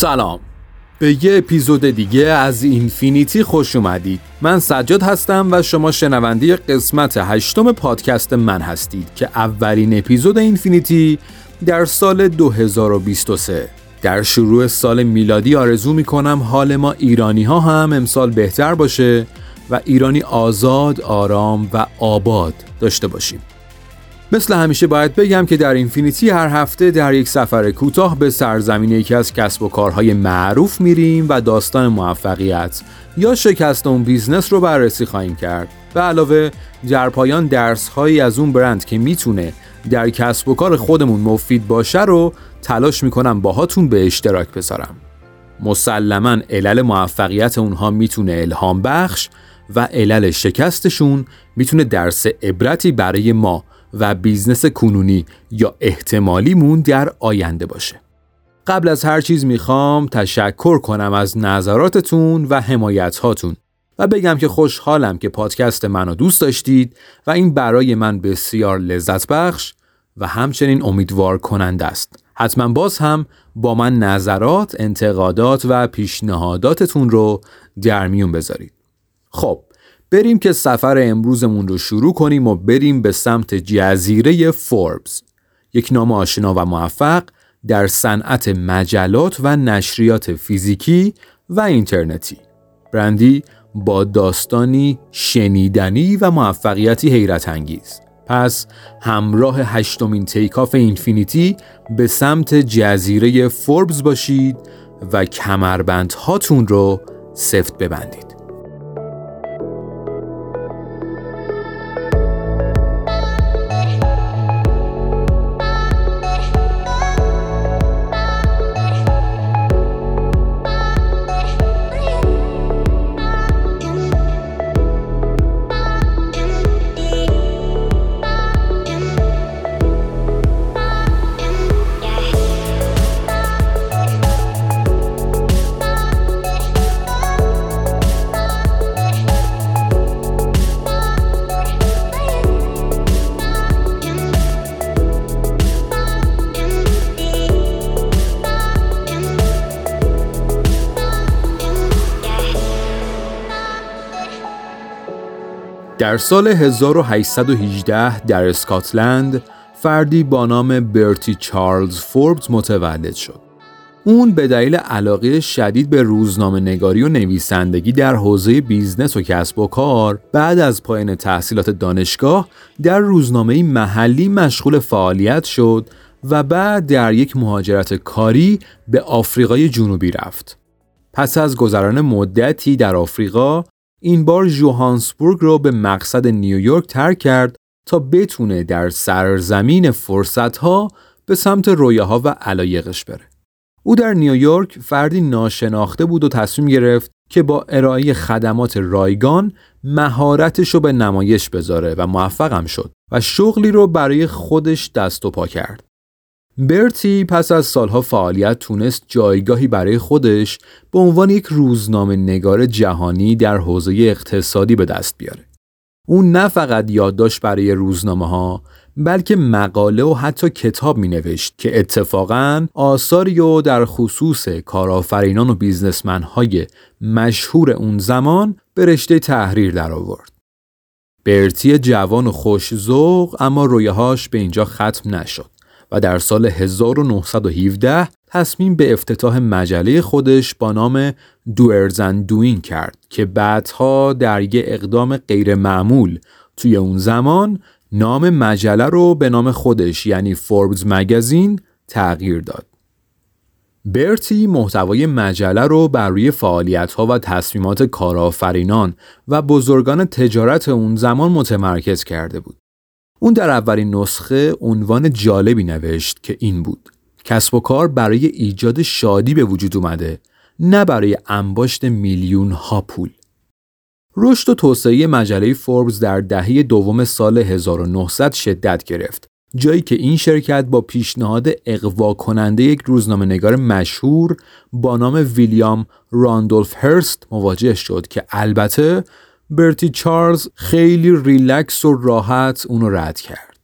سلام. به یه اپیزود دیگه از اینفینیتی خوش اومدید. من سجاد هستم و شما شنونده قسمت هشتم پادکست من هستید که اولین اپیزود اینفینیتی در سال 2023 در شروع سال میلادی آرزو می‌کنم حال ما ایرانی ها هم امسال بهتر باشه و ایرانی آزاد، آرام و آباد داشته باشیم. مثل همیشه باید بگم که در اینفینیتی هر هفته در یک سفر کوتاه به سرزمین یکی از کسب و کارهای معروف میریم و داستان موفقیت یا شکست اون business رو بررسی خواهیم کرد. به علاوه در پایان درس هایی از اون برند که می‌تونه در کسب و کار خودمون مفید باشه رو تلاش می‌کنم باهاتون به اشتراک بذارم. مسلما علل موفقیت اونها می‌تونه الهام بخش و علل شکستشون می‌تونه درس عبرتی برای ما و business کنونی یا احتمالیمون در آینده باشه. قبل از هر چیز می‌خوام تشکر کنم از نظراتتون و حمایت هاتون و بگم که خوشحالم که پادکست منو دوست داشتید و این برای من بسیار لذت بخش و همچنین امیدوار کننده است. حتما باز هم با من نظرات، انتقادات و پیشنهاداتتون رو در میون بذارید. خب بریم که سفر امروزمون رو شروع کنیم و بریم به سمت جزیره فوربس یک نام آشنا و موفق در صنعت مجلات و نشریات فیزیکی و اینترنتی. برندی با داستانی شنیدنی و موفقیتی حیرت انگیز. پس همراه هشتمین تیکاف اینفینیتی به سمت جزیره فوربس باشید و کمربند هاتون رو سفت ببندید. در سال 1818 در اسکاتلند فردی با نام برتی چارلز فوربز متولد شد. اون به دلیل علاقه شدید به روزنامه نگاری و نویسندگی در حوزه business و کسب و کار بعد از پایان تحصیلات دانشگاه در روزنامه محلی مشغول فعالیت شد و بعد در یک مهاجرت کاری به آفریقای جنوبی رفت. پس از گذران مدتی در آفریقا این بار جوهانسبورگ را به مقصد نیویورک ترک کرد تا بتونه در سرزمین فرصتها به سمت رویاها و علایقش بره. او در نیویورک فردی ناشناخته بود و تصمیم گرفت که با ارائه خدمات رایگان مهارتش رو به نمایش بذاره و موفقم شد و شغلی رو برای خودش دست و پا کرد. برتی پس از سالها فعالیت تونست جایگاهی برای خودش به عنوان یک روزنامه نگار جهانی در حوزه اقتصادی به دست بیاره. اون نه فقط یادداشت برای روزنامه ها بلکه مقاله و حتی کتاب می نوشت که اتفاقا آثاری و در خصوص کارآفرینان و بیزنسمن های مشهور اون زمان به رشته تحریر در آورد. برتی جوان و خوش ذوق اما رویهاش به اینجا ختم نشد. و در سال 1917 تصمیم به افتتاح مجله خودش با نام دوئرزن دوین کرد که بعدها در یک اقدام غیرمعمول توی اون زمان نام مجله رو به نام خودش یعنی فوربز مگزین تغییر داد. برتی محتوای مجله رو بر روی فعالیت ها و تصمیمات کارآفرینان و بزرگان تجارت اون زمان متمرکز کرده بود. اون در اولین نسخه عنوان جالبی نوشت که این بود. کسب و کار برای ایجاد شادی به وجود اومده نه برای انباشت میلیون ها پول. رشد و توسعه مجله فوربس در دهه دوم سال 1900 شدت گرفت. جایی که این شرکت با پیشنهاد اقوا کننده یک روزنامه نگار مشهور با نام ویلیام راندولف هرست مواجه شد که البته برتی چارلز خیلی ریلکس و راحت اونو رد کرد.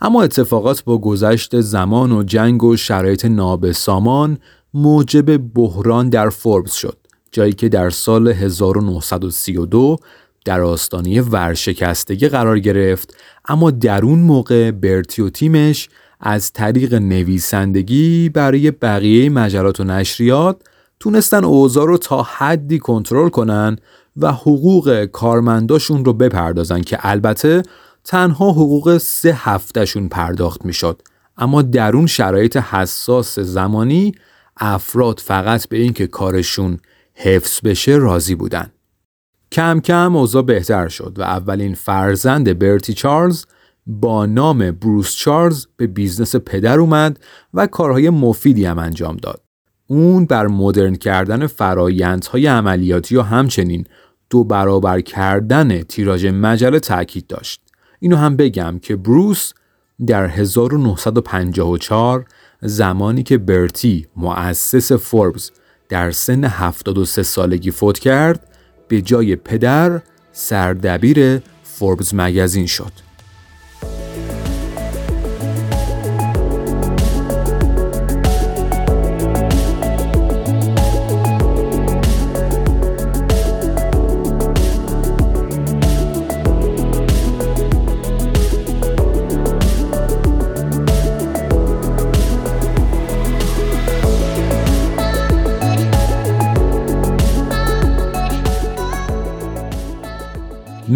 اما اتفاقات با گذشت زمان و جنگ و شرایط نابسامان موجب بحران در فوربس شد جایی که در سال 1932 در آستانه ورشکستگی قرار گرفت اما در اون موقع برتی و تیمش از طریق نویسندگی برای بقیه مجلات و نشریات تونستن اوضاع رو تا حدی کنترل کنن و حقوق کارمنداشون رو بپردازن که البته تنها حقوق سه هفتهشون پرداخت می‌شد اما در اون شرایط حساس زمانی افراد فقط به اینکه کارشون حفظ بشه راضی بودن کم کم اوضاع بهتر شد و اولین فرزند برتی چارلز با نام بروس چارلز به business پدر اومد و کارهای مفیدی هم انجام داد. اون بر مدرن کردن فرایندهای عملیاتی و همچنین دو برابر کردن تیراژ مجله تاکید داشت. اینو هم بگم که بروس در 1954 زمانی که برتی مؤسس فوربس در سن 73 سالگی فوت کرد به جای پدر سردبیر فوربس مگزین شد.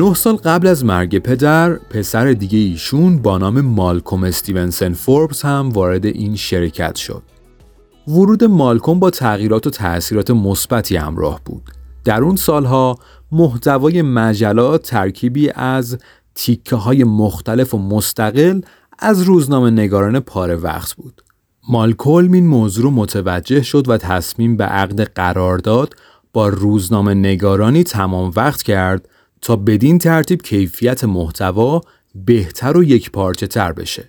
نه سال قبل از مرگ پدر، پسر دیگه ایشون با نام مالکوم استیونسن فوربس هم وارد این شرکت شد. ورود مالکوم با تغییرات و تأثیرات مثبتی همراه بود. در اون سالها محتوای مجلات ترکیبی از تیکه های مختلف و مستقل از روزنامه نگاران پاره وقت بود. مالکولم این موضوع رو متوجه شد و تصمیم به عقد قرارداد با روزنامه نگارانی تمام وقت کرد تا بدین ترتیب کیفیت محتوا بهتر و یک پارچه تر بشه.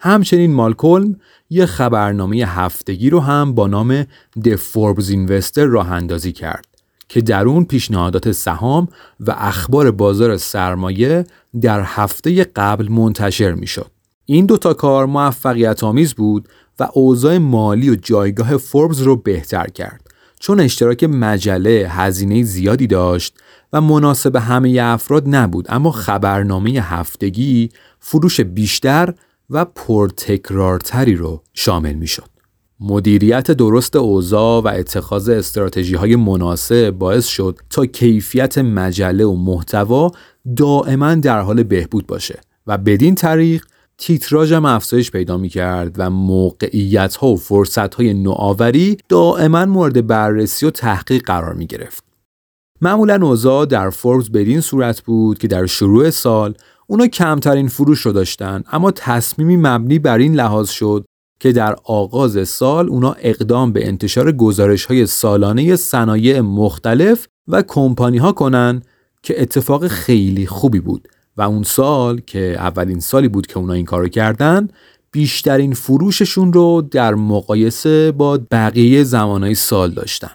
همچنین مالکولم یه خبرنامه هفتگی رو هم با نام The Forbes Investor راه اندازی کرد که در اون پیشنهادات سهام و اخبار بازار سرمایه در هفته قبل منتشر می شد. این دوتا کار موفقیت آمیز بود و اوضاع مالی و جایگاه فوربز رو بهتر کرد چون اشتراک مجله هزینه زیادی داشت و مناسب همه افراد نبود اما خبرنامه هفتگی فروش بیشتر و پرتکرارتری رو شامل می شد. مدیریت درست اوضاع و اتخاذ استراتژی های مناسب باعث شد تا کیفیت مجله و محتوا دائما در حال بهبود باشه و بدین طریق تیتراژ هم افزایش پیدا می کرد و موقعیت ها و فرصت های نوآوری دائما مورد بررسی و تحقیق قرار می گرفت. معمولا اوضاع در فوربس بدین صورت بود که در شروع سال اونا کمترین فروش رو داشتن اما تصمیمی مبنی بر این لحاظ شد که در آغاز سال اونا اقدام به انتشار گزارش های سالانه صنایع مختلف و کمپانی ها کنن که اتفاق خیلی خوبی بود و اون سال که اولین سالی بود که اونا این کارو کردن بیشترین فروششون رو در مقایسه با بقیه زمانهای سال داشتن.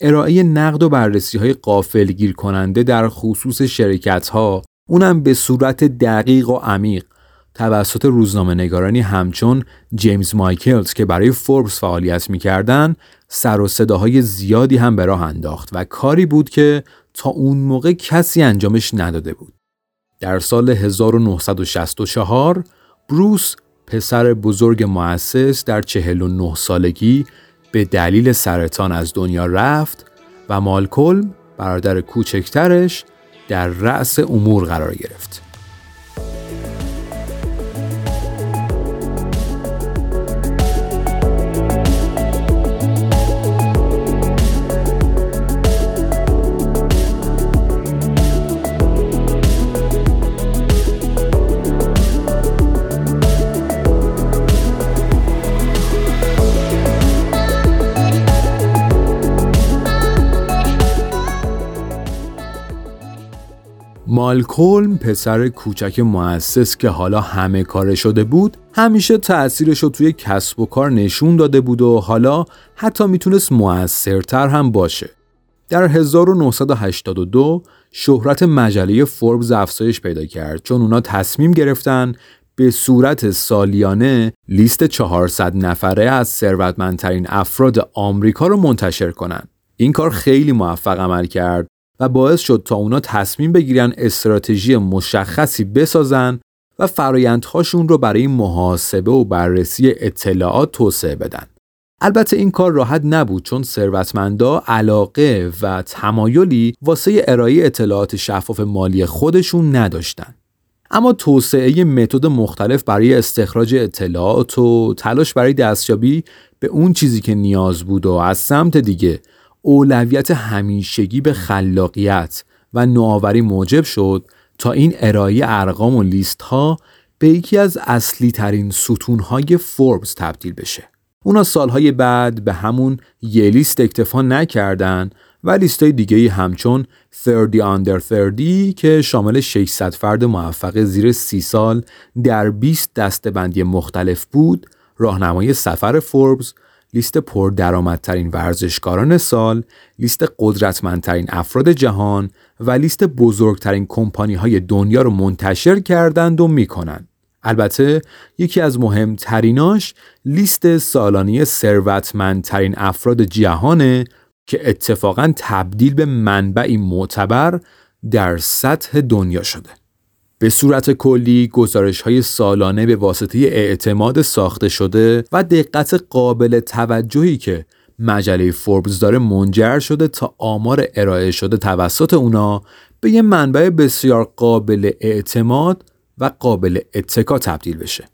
ارائه نقد و بررسی های قافل گیر کننده در خصوص شرکت ها اونم به صورت دقیق و عمیق توسط روزنامه نگارانی همچون جیمز مایکلز که برای فوربس فعالیت می‌کردن سر و صداهای زیادی هم به راه انداخت و کاری بود که تا اون موقع کسی انجامش نداده بود. در سال 1964 بروس پسر بزرگ مؤسس در 49 سالگی به دلیل سرطان از دنیا رفت و مالکلم برادر کوچکترش در رأس امور قرار گرفت. مالکولم پسر کوچک مؤسس که حالا همه کاره شده بود همیشه تأثیرش رو توی کسب و کار نشون داده بود و حالا حتی می‌تونست موثرتر هم باشه. در 1982 شهرت مجله فوربز افزایش پیدا کرد چون اونا تصمیم گرفتن به صورت سالیانه لیست 400 نفره از ثروتمندترین افراد آمریکا رو منتشر کنند. این کار خیلی موفق عمل کرد و باعث شد تا اونا تصمیم بگیرن استراتژی مشخصی بسازن و فرایندهاشون رو برای محاسبه و بررسی اطلاعات توسعه بدن. البته این کار راحت نبود چون ثروتمندا علاقه و تمایلی واسه ارائه اطلاعات شفاف مالی خودشون نداشتن. اما توسعه متد مختلف برای استخراج اطلاعات و تلاش برای دستیابی به اون چیزی که نیاز بود و از سمت دیگه اولویت همیشگی به خلاقیت و نوآوری موجب شد تا این ارائه ارقام و لیست ها به یکی از اصلی ترین ستون های فوربس تبدیل بشه. اونا سالهای بعد به همون یه لیست اکتفا نکردن و لیست های دیگه همچون 30 under 30 که شامل 600 فرد موفق زیر 30 سال در 20 دستبندی مختلف بود راهنمای سفر فوربس لیست پردرآمدترین ورزشکاران سال، لیست قدرتمندترین افراد جهان و لیست بزرگترین کمپانی های دنیا رو منتشر کردند و می‌کنند. البته یکی از مهمتریناش لیست سالانه ثروتمندترین افراد جهانه که اتفاقا تبدیل به منبعی معتبر در سطح دنیا شده. به صورت کلی گزارش های سالانه به واسطه اعتماد ساخته شده و دقت قابل توجهی که مجله فوربز داره منجر شده تا آمار ارائه شده توسط اونا به یه منبع بسیار قابل اعتماد و قابل اتکا تبدیل بشه.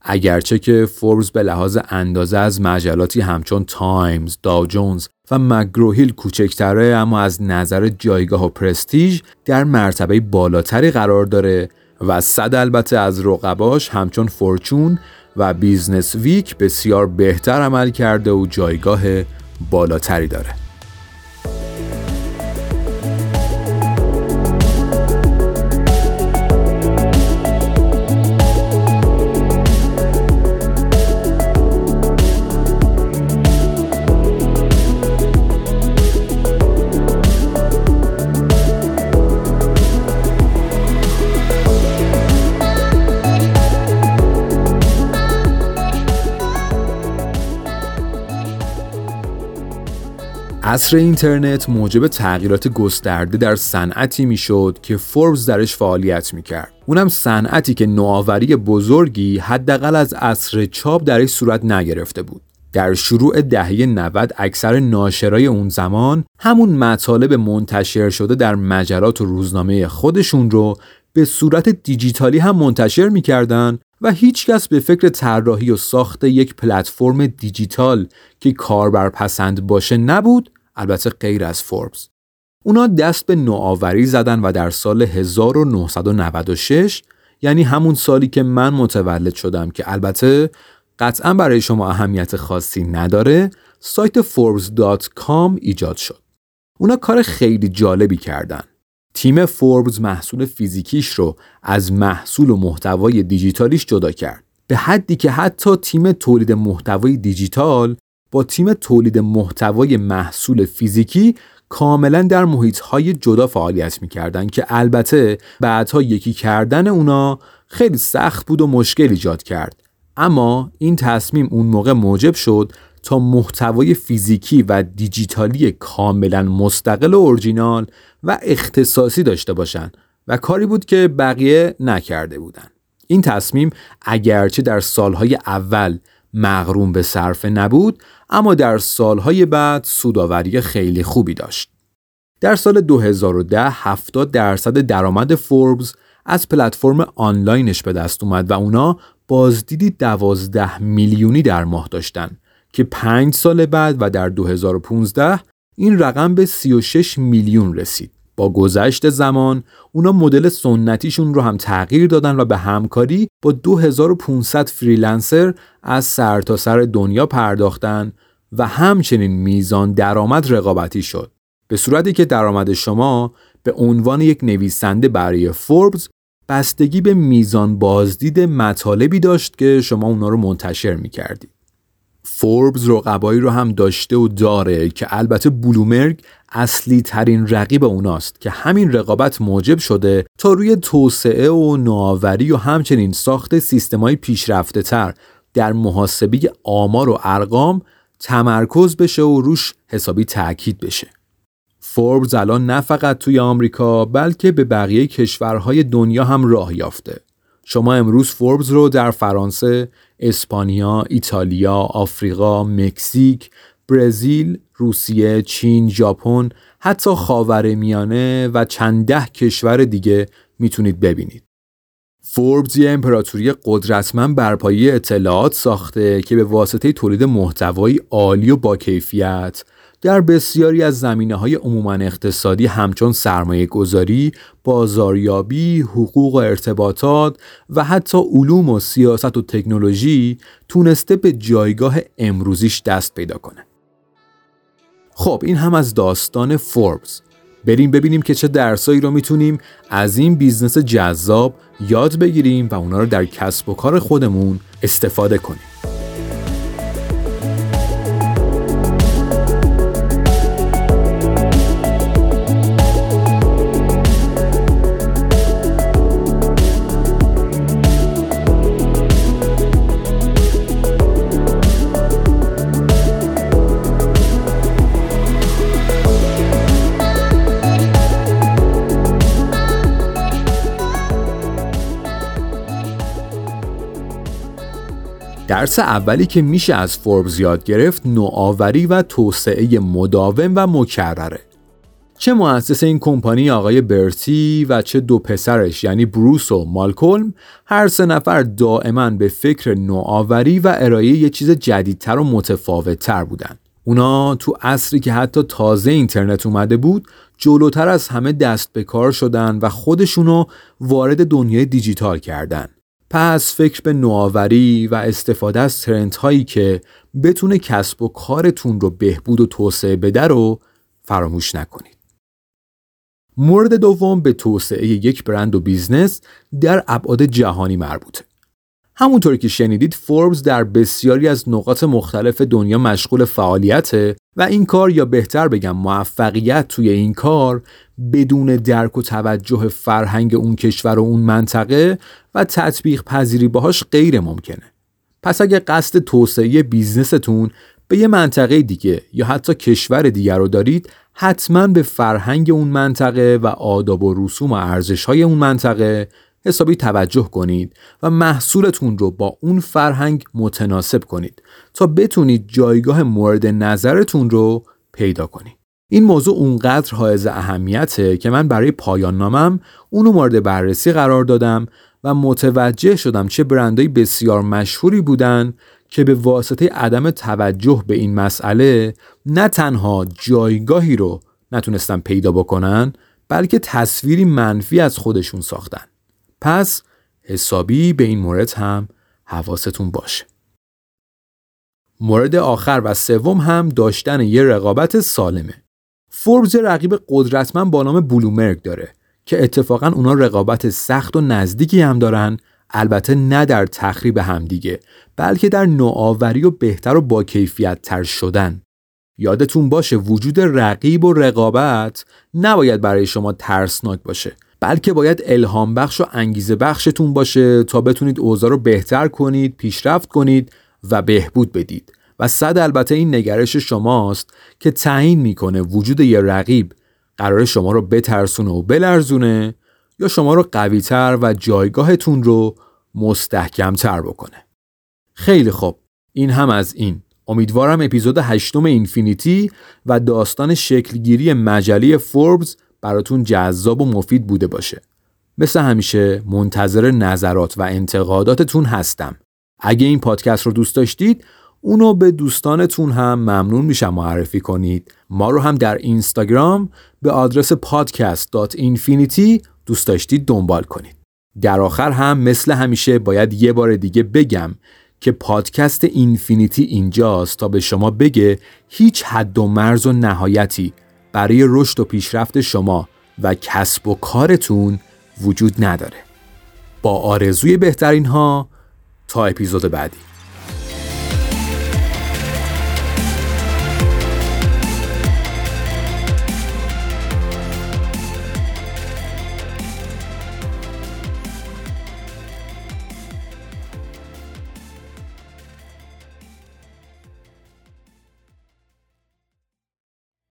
اگرچه که فوربز به لحاظ اندازه از مجلاتی همچون تایمز، داو جونز و مک‌گروهیل کوچکتره اما از نظر جایگاه و پرستیژ در مرتبه بالاتری قرار داره و صد البته از رقباش همچون فورچون و بیزنس ویک بسیار بهتر عمل کرده و جایگاه بالاتری داره. عصر اینترنت موجب تغییرات گسترده در صنعتی می‌شد که فوربس درش فعالیت می‌کرد. اونم صنعتی که نوآوری بزرگی حداقل از عصر چاپ درش صورت نگرفته بود. در شروع دهه 90 اکثر ناشرای اون زمان همون مطالب منتشر شده در مجلات و روزنامه خودشون رو به صورت دیجیتالی هم منتشر می‌کردن و هیچکس به فکر طراحی و ساخت یک پلتفرم دیجیتال که کاربر پسند باشه نبود البته غیر از فوربس. اونا دست به نوآوری زدن و در سال 1996 یعنی همون سالی که من متولد شدم که البته قطعا برای شما اهمیت خاصی نداره سایت forbes.com ایجاد شد. اونا کار خیلی جالبی کردن. تیم فوربز محصول فیزیکیش رو از محصول و محتوای دیجیتالیش جدا کرد. به حدی که حتی تیم تولید محتوای دیجیتال با تیم تولید محتوای محصول فیزیکی کاملا در محیط های جدا فعالیت می‌کردن که البته بعدها یکی کردن اونا خیلی سخت بود و مشکل ایجاد کرد. اما این تصمیم اون موقع موجب شد تا محتوای فیزیکی و دیجیتالی کاملا مستقل و اورجینال و اختصاصی داشته باشن و کاری بود که بقیه نکرده بودن این تصمیم اگرچه در سالهای اول مغروم به صرفه نبود اما در سالهای بعد سوداوری خیلی خوبی داشت. در سال 2010 70 درصد درآمد فوربس از پلتفرم آنلاینش به دست اومد و اونا بازدیدی 12 میلیونی در ماه داشتن که 5 سال بعد و در 2015 این رقم به 36 میلیون رسید. با گذشت زمان اونا مدل سنتیشون رو هم تغییر دادن و به همکاری با 2500 freelancer از سرتاسر دنیا پرداختن و همچنین میزان درآمد رقابتی شد به صورتی که درآمد شما به عنوان یک نویسنده برای فوربس بستگی به میزان بازدید مطالبی داشت که شما اونا رو منتشر می کردید. فوربز رقبایی رو هم داشته و داره که البته بلومبرگ اصلی ترین رقیب اوناست که همین رقابت موجب شده تا روی توسعه و نوآوری و همچنین ساخت سیستمای پیشرفته تر در محاسبه آمار و ارقام تمرکز بشه و روش حسابی تاکید بشه. فوربز الان نه فقط توی آمریکا بلکه به بقیه کشورهای دنیا هم راه یافته. شما امروز فوربز رو در فرانسه، اسپانیا، ایتالیا، آفریقا، مکزیک، برزیل، روسیه، چین، ژاپن، حتی خاورمیانه و چند ده کشور دیگه می‌تونید ببینید. فوربز یه امپراتوری قدرتمند بر اطلاعات ساخته که به واسطه تولید محتوایی عالی و با کیفیت در بسیاری از زمینه های عموما اقتصادی همچون سرمایه گذاری، بازاریابی، حقوق و ارتباطات و حتی علوم و سیاست و تکنولوژی تونسته به جایگاه امروزیش دست پیدا کنه. خب این هم از داستان فوربس. بریم ببینیم که چه درسایی رو می‌تونیم از این business جذاب یاد بگیریم و اونا رو در کسب و کار خودمون استفاده کنیم. درس اولی که میشه از فوربز یاد گرفت نوآوری و توسعه مداوم و مکرره. چه مؤسس این کمپانی آقای برتی و چه دو پسرش یعنی بروس و مالکولم هر سه نفر دائما به فکر نوآوری و ارائه یه چیز جدیدتر و متفاوتتر بودن. اونا تو عصری که حتی تازه اینترنت اومده بود جلوتر از همه دست به کار شدن و خودشونو وارد دنیای دیجیتال کردن. پس فکر به نوآوری و استفاده از trend هایی که بتونه کسب و کارتون رو بهبود و توسعه بده رو فراموش نکنید. مورد دوم به توسعه یک برند و business در ابعاد جهانی مربوطه. همونطور که شنیدید فوربس در بسیاری از نقاط مختلف دنیا مشغول فعالیته و این کار یا بهتر بگم موفقیت توی این کار بدون درک و توجه فرهنگ اون کشور و اون منطقه و تطبیق پذیری باهاش غیر ممکنه. پس اگه قصد توسعه بیزنستون به یه منطقه دیگه یا حتی کشور دیگر رو دارید حتما به فرهنگ اون منطقه و آداب و رسوم و ارزش های اون منطقه حسابی توجه کنید و محصولتون رو با اون فرهنگ متناسب کنید تا بتونید جایگاه مورد نظرتون رو پیدا کنید. این موضوع اونقدر حائز اهمیته که من برای پایان نامم اونو مورد بررسی قرار دادم و متوجه شدم چه برندهای بسیار مشهوری بودن که به واسطه عدم توجه به این مسئله نه تنها جایگاهی رو نتونستن پیدا بکنن بلکه تصویری منفی از خودشون ساختن. پس حسابی به این مورد هم حواستون باشه. مورد آخر و سوم هم داشتن یه رقابت سالمه. فوربز رقیب قدرتمند با نام بلومرگ داره که اتفاقا اونا رقابت سخت و نزدیکی هم دارن البته نه در تخریب همدیگه بلکه در نوآوری و بهتر و با کیفیت تر شدن یادتون باشه وجود رقیب و رقابت نباید برای شما ترسناک باشه بلکه باید الهام بخش و انگیزه بخشتون باشه تا بتونید اوضاع رو بهتر کنید پیشرفت کنید و بهبود بدید. و صد البته این نگرش شماست که تعیین می‌کنه وجود یه رقیب قرار شما رو بترسونه و بلرزونه یا شما رو قویتر و جایگاهتون رو مستحکمتر بکنه. خیلی خوب. این هم از این. امیدوارم اپیزود هشتم اینفینیتی و داستان شکلگیری مجله فوربز براتون جذاب و مفید بوده باشه. مثل همیشه منتظر نظرات و انتقاداتتون هستم. اگه این پادکست رو دوست داشتید اونو به دوستانتون هم ممنون میشم معرفی کنید. ما رو هم در اینستاگرام به آدرس podcast.infinity دوست داشتید دنبال کنید. در آخر هم مثل همیشه باید یه بار دیگه بگم که پادکست اینفینیتی اینجاست تا به شما بگه هیچ حد و مرز و نهایتی برای رشد و پیشرفت شما و کسب و کارتون وجود نداره. با آرزوی بهترین ها تا اپیزود بعدی.